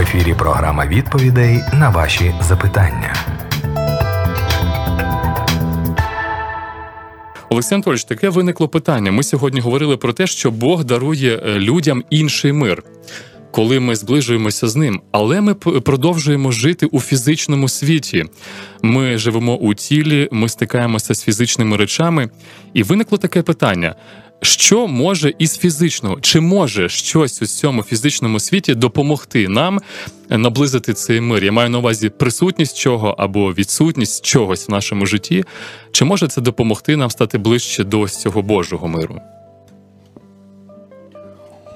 ефірі програма відповідей на ваші запитання. Олексій Анатольович, таке виникло питання. Ми сьогодні говорили про те, що Бог дарує е, людям інший мир, коли ми зближуємося з ним. Але ми продовжуємо жити у фізичному світі. Ми живемо у тілі, ми стикаємося з фізичними речами, і виникло таке питання: що може із фізичного, чи може щось у цьому фізичному світі допомогти нам наблизити цей мир? Я маю на увазі присутність чого або відсутність чогось в нашому житті, чи може це допомогти нам стати ближче до цього Божого миру?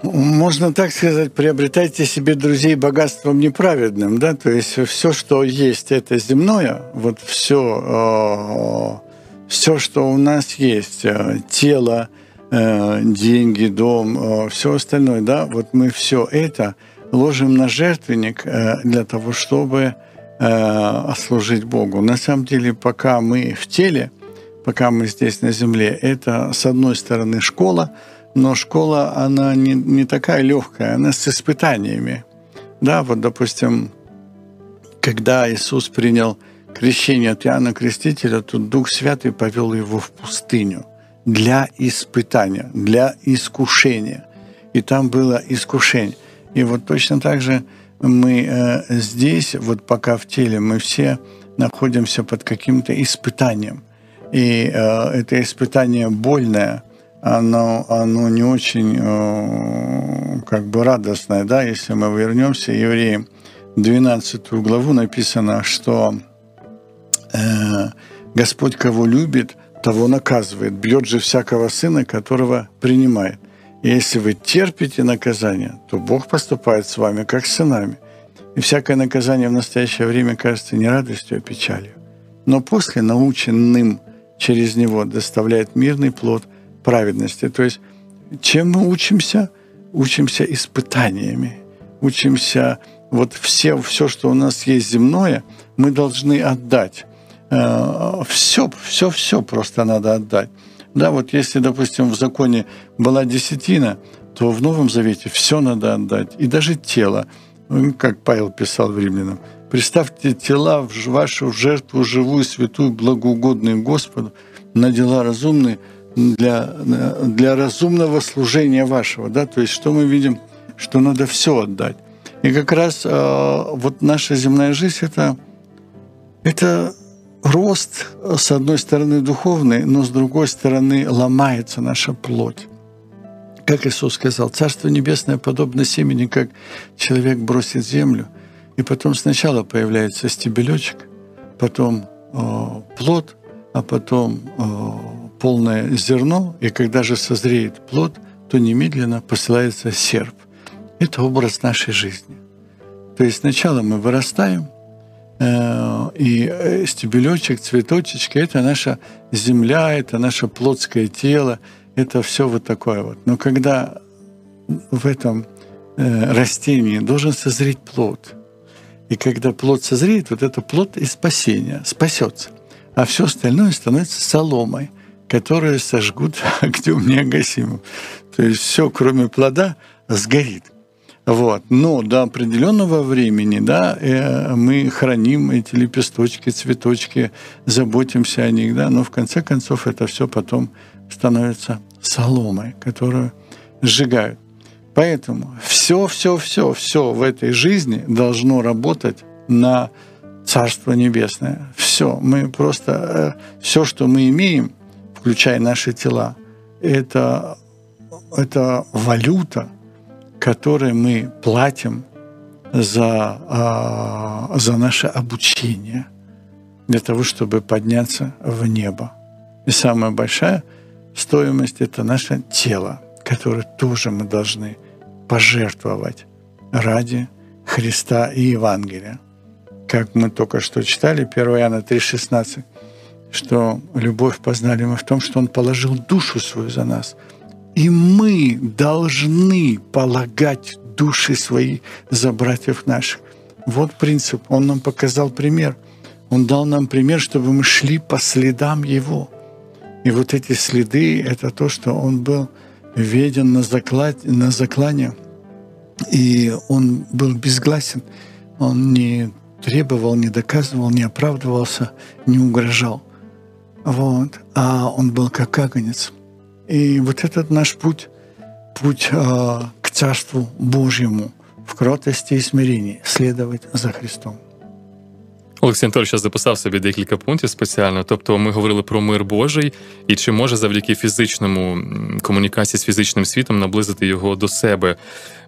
Можно так сказать, приобретайте себе друзей богатством неправедным, да, то есть все, что есть, это земное, вот все, э, все, что у нас есть, э, тело, Э, деньги, дом, э, все остальное, да, вот мы все это ложим на жертвенник для того, чтобы служить Богу. На самом деле, пока мы в теле, пока мы здесь на земле, это, с одной стороны, школа, но школа, она не, не такая легкая, она с испытаниями. Да, вот, допустим, когда Иисус принял крещение от Иоанна Крестителя, то Дух Святый повел его в пустыню – для испытания, для искушения. И там было искушение. И вот точно так же мы э, здесь, вот пока в теле, мы все находимся под каким-то испытанием. И э, это испытание больное, оно, оно не очень э, как бы радостное, да, если мы вернемся, евреям 12 главу написано, что э, Господь кого любит, того наказывает, бьет же всякого сына, которого принимает. И если вы терпите наказание, то Бог поступает с вами как с сынами. И всякое наказание в настоящее время кажется не радостью, а печалью. Но после наученным через него доставляет мирный плод праведности. То есть чем мы учимся? Учимся испытаниями. Учимся вот все, все, что у нас есть земное, мы должны отдать все, все, все просто надо отдать. Да, вот если, допустим, в законе была десятина, то в Новом Завете все надо отдать, и даже тело, ну, как Павел писал в Римлянам, «Представьте тела в вашу жертву живую, святую, благоугодную Господу, на дела разумные, для, для разумного служения вашего». Да? То есть что мы видим? Что надо все отдать. И как раз э, вот наша земная жизнь это, – это рост, с одной стороны, духовный, но с другой стороны, ломается наша плоть. Как Иисус сказал, Царство Небесное подобно семени, как человек бросит землю, и потом сначала появляется стебелечек, потом э, плод, а потом э, полное зерно, и когда же созреет плод, то немедленно посылается серп. Это образ нашей жизни. То есть сначала мы вырастаем, Э, и э, стебелечек, цветочечки — это наша земля, это наше плотское тело, это все вот такое вот. Но когда в этом э, растении должен созреть плод, и когда плод созреет, вот это плод и спасения, спасется. А все остальное становится соломой, которую сожгут огнем неогасимым. То есть все, кроме плода, сгорит. Вот. Но до определенного времени да, э, мы храним эти лепесточки, цветочки, заботимся о них, да, но в конце концов это все потом становится соломой, которую сжигают. Поэтому все, все, все, все в этой жизни должно работать на Царство Небесное. Все. Мы просто э, все, что мы имеем, включая наши тела, это, это валюта, которые мы платим за, а, за наше обучение для того, чтобы подняться в небо. И самая большая стоимость – это наше тело, которое тоже мы должны пожертвовать ради Христа и Евангелия. Как мы только что читали, 1 Иоанна 3,16, что любовь познали мы в том, что Он положил душу свою за нас – и мы должны полагать души свои за братьев наших. Вот принцип. Он нам показал пример. Он дал нам пример, чтобы мы шли по следам Его. И вот эти следы — это то, что Он был веден на, заклад... на заклане И он был безгласен, он не требовал, не доказывал, не оправдывался, не угрожал. Вот. А он был как агнец. И вот этот наш путь, путь э, к Царству Божьему в кротости и смирении, следовать за Христом. Олексій Анатольович записав собі декілька пунктів спеціально. Тобто, ми говорили про мир Божий, і чи може завдяки фізичному комунікації з фізичним світом наблизити його до себе.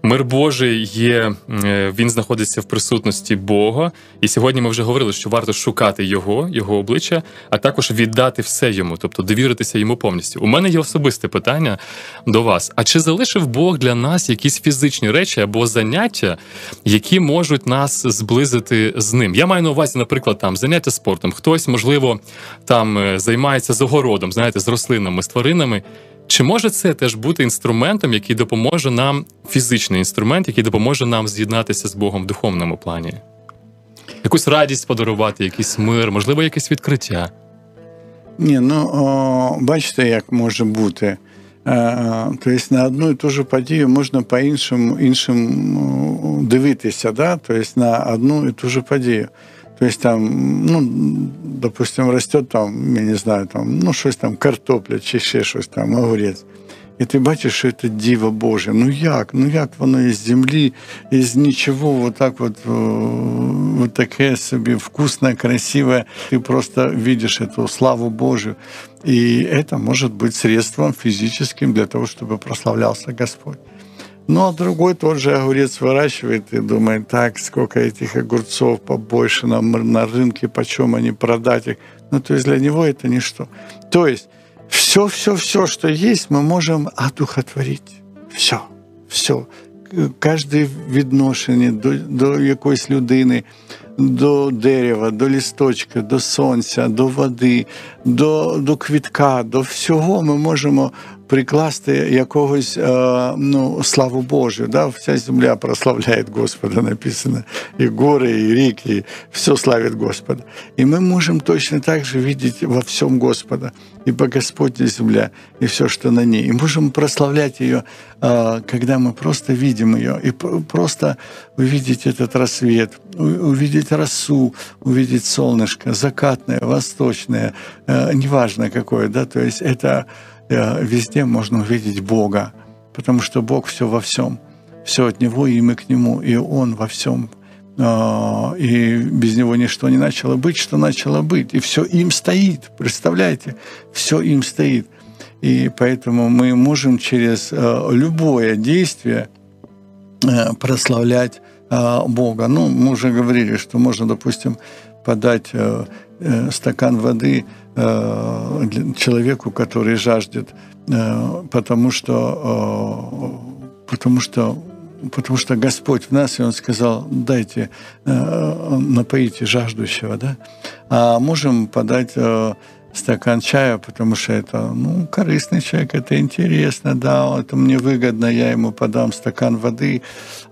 Мир Божий є, е, він знаходиться в присутності Бога. І сьогодні ми вже говорили, що варто шукати його, його обличчя, а також віддати все йому, тобто довіритися йому повністю. У мене є особисте питання до вас: а чи залишив Бог для нас якісь фізичні речі або заняття, які можуть нас зблизити з ним? Я маю на увазі, наприклад, там заняття спортом. Хтось, можливо, там е, займається з огородом, знаєте, з рослинами, з тваринами. Чи може це теж бути інструментом, який допоможе нам, фізичний інструмент, який допоможе нам з'єднатися з Богом в духовному плані? Якусь радість подарувати, якийсь мир, можливо, якесь відкриття? Ні, ну о, бачите, як може бути. Тобто на одну і ту ж подію можна по іншим іншим дивитися, да? тобто на одну і ту ж подію. То есть там, ну, допустим, растет там, я не знаю, там, ну, щось там, картопля чи ще щось там, огурець. І ти бачиш, що це диво Боже. Ну як? Ну як воно із землі, із нічого, вот так вот, вот таке собі вкусне, красиве. Ти просто видиш эту славу Божию. И это может быть средством физическим для того, чтобы прославлялся Господь. Ну, а другой тот же огурец выращивает и думает, так, сколько этих огурцов побольше на, на рынке, почем они продать их. Ну, то есть для него это ничто. То есть все, все, все, что есть, мы можем одухотворить. Все, все. Кожне відношення до до якоїсь людини, до дерева, до лісточка, до сонця, до води, до до квітка, до всього ми можемо прикласти якогось ну, славу Божию. Да? Вся земля прославляє Господа, написано. И горы, и реки, и все славит Господа. И мы можем точно так же видеть во всем Господа, ибо Господь земля, и все, что на ней. И можем прославлять ее, когда мы просто видим ее, и просто увидеть этот рассвет, увидеть росу, увидеть солнышко, закатное, восточное, неважно какое, да, то есть это Э, везде можно увидеть Бога, потому что Бог все во всем, все от Него, и мы к Нему, и Он во всем. А, и без Него ничто не начало быть, что начало быть. И все им стоит, представляете? Все им стоит. И поэтому мы можем через э, любое действие э, прославлять Бога. Ну, мы уже говорили, что можно, допустим, подать стакан воды Э, человеку, который жаждет, э, потому что, э, потому что потому что Господь в нас, и Он сказал, дайте, напоите жаждущего, да? А можем подать стакан чая, потому что это, ну, корыстный человек, это интересно, да, это мне выгодно, я ему подам стакан воды,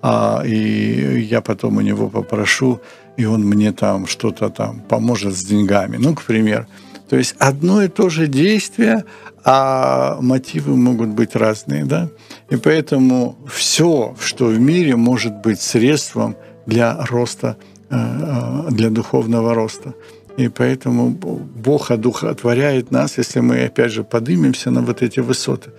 а, и я потом у него попрошу, и он мне там что-то там поможет с деньгами, ну, к примеру. То есть одно и то же действие, а мотивы могут быть разные. Да? И поэтому все, что в мире, может быть средством для роста, э, э, для духовного роста. И поэтому Бог одухотворяет нас, если мы, опять же, поднимемся на вот эти высоты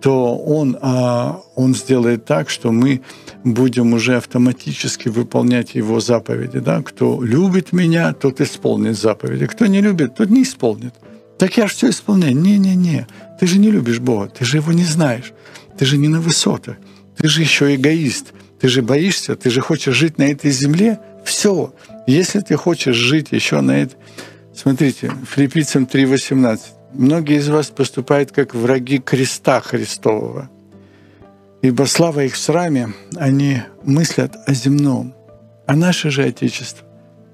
то он, а, он сделает так, что мы будем уже автоматически выполнять его заповеди. Да? Кто любит меня, тот исполнит заповеди. Кто не любит, тот не исполнит. Так я же все исполняю. Не-не-не, ты же не любишь Бога, ты же его не знаешь, ты же не на высотах, ты же еще эгоист, ты же боишься, ты же хочешь жить на этой земле. Все. Если ты хочешь жить еще на этой... Смотрите, Филиппийцам 3.18. Многие из вас поступают как враги креста Христового. Ибо слава их в сраме, они мыслят о земном. А наше же Отечество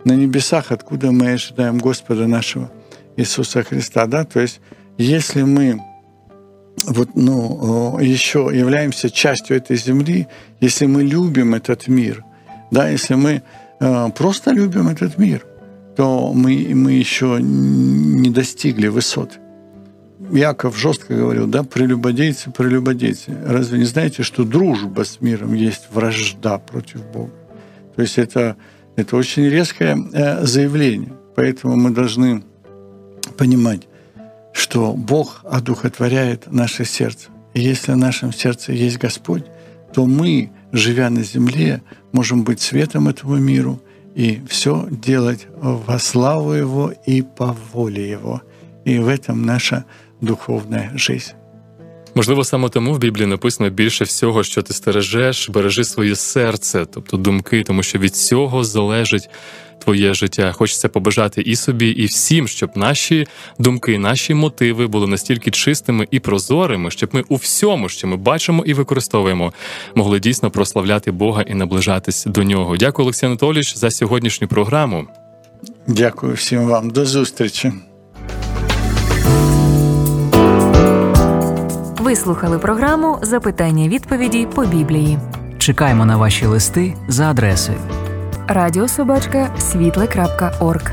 на небесах, откуда мы ожидаем Господа нашего Иисуса Христа. Да? То есть если мы вот, ну, еще являемся частью этой земли, если мы любим этот мир, да, если мы просто любим этот мир, то мы, мы еще не достигли высот Яков жестко говорил, да, прелюбодейцы, прелюбодейцы. Разве не знаете, что дружба с миром есть вражда против Бога? То есть это, это очень резкое э, заявление. Поэтому мы должны понимать, что Бог одухотворяет наше сердце. И если в нашем сердце есть Господь, то мы, живя на земле, можем быть светом этому миру и все делать во славу Его и по воле Его. И в этом наша духовная жизнь. Можливо, саме тому в Біблії написано більше всього, що ти стережеш, бережи своє серце, тобто думки, тому що від цього залежить твоє життя. Хочеться побажати і собі, і всім, щоб наші думки, наші мотиви були настільки чистими і прозорими, щоб ми у всьому, що ми бачимо і використовуємо, могли дійсно прославляти Бога і наближатись до нього. Дякую, Олексій Анатолійович, за сьогоднішню програму. Дякую всім вам. До зустрічі. Ви слухали програму Запитання відповіді по Біблії. Чекаємо на ваші листи за адресою Радіособачка світле.орг.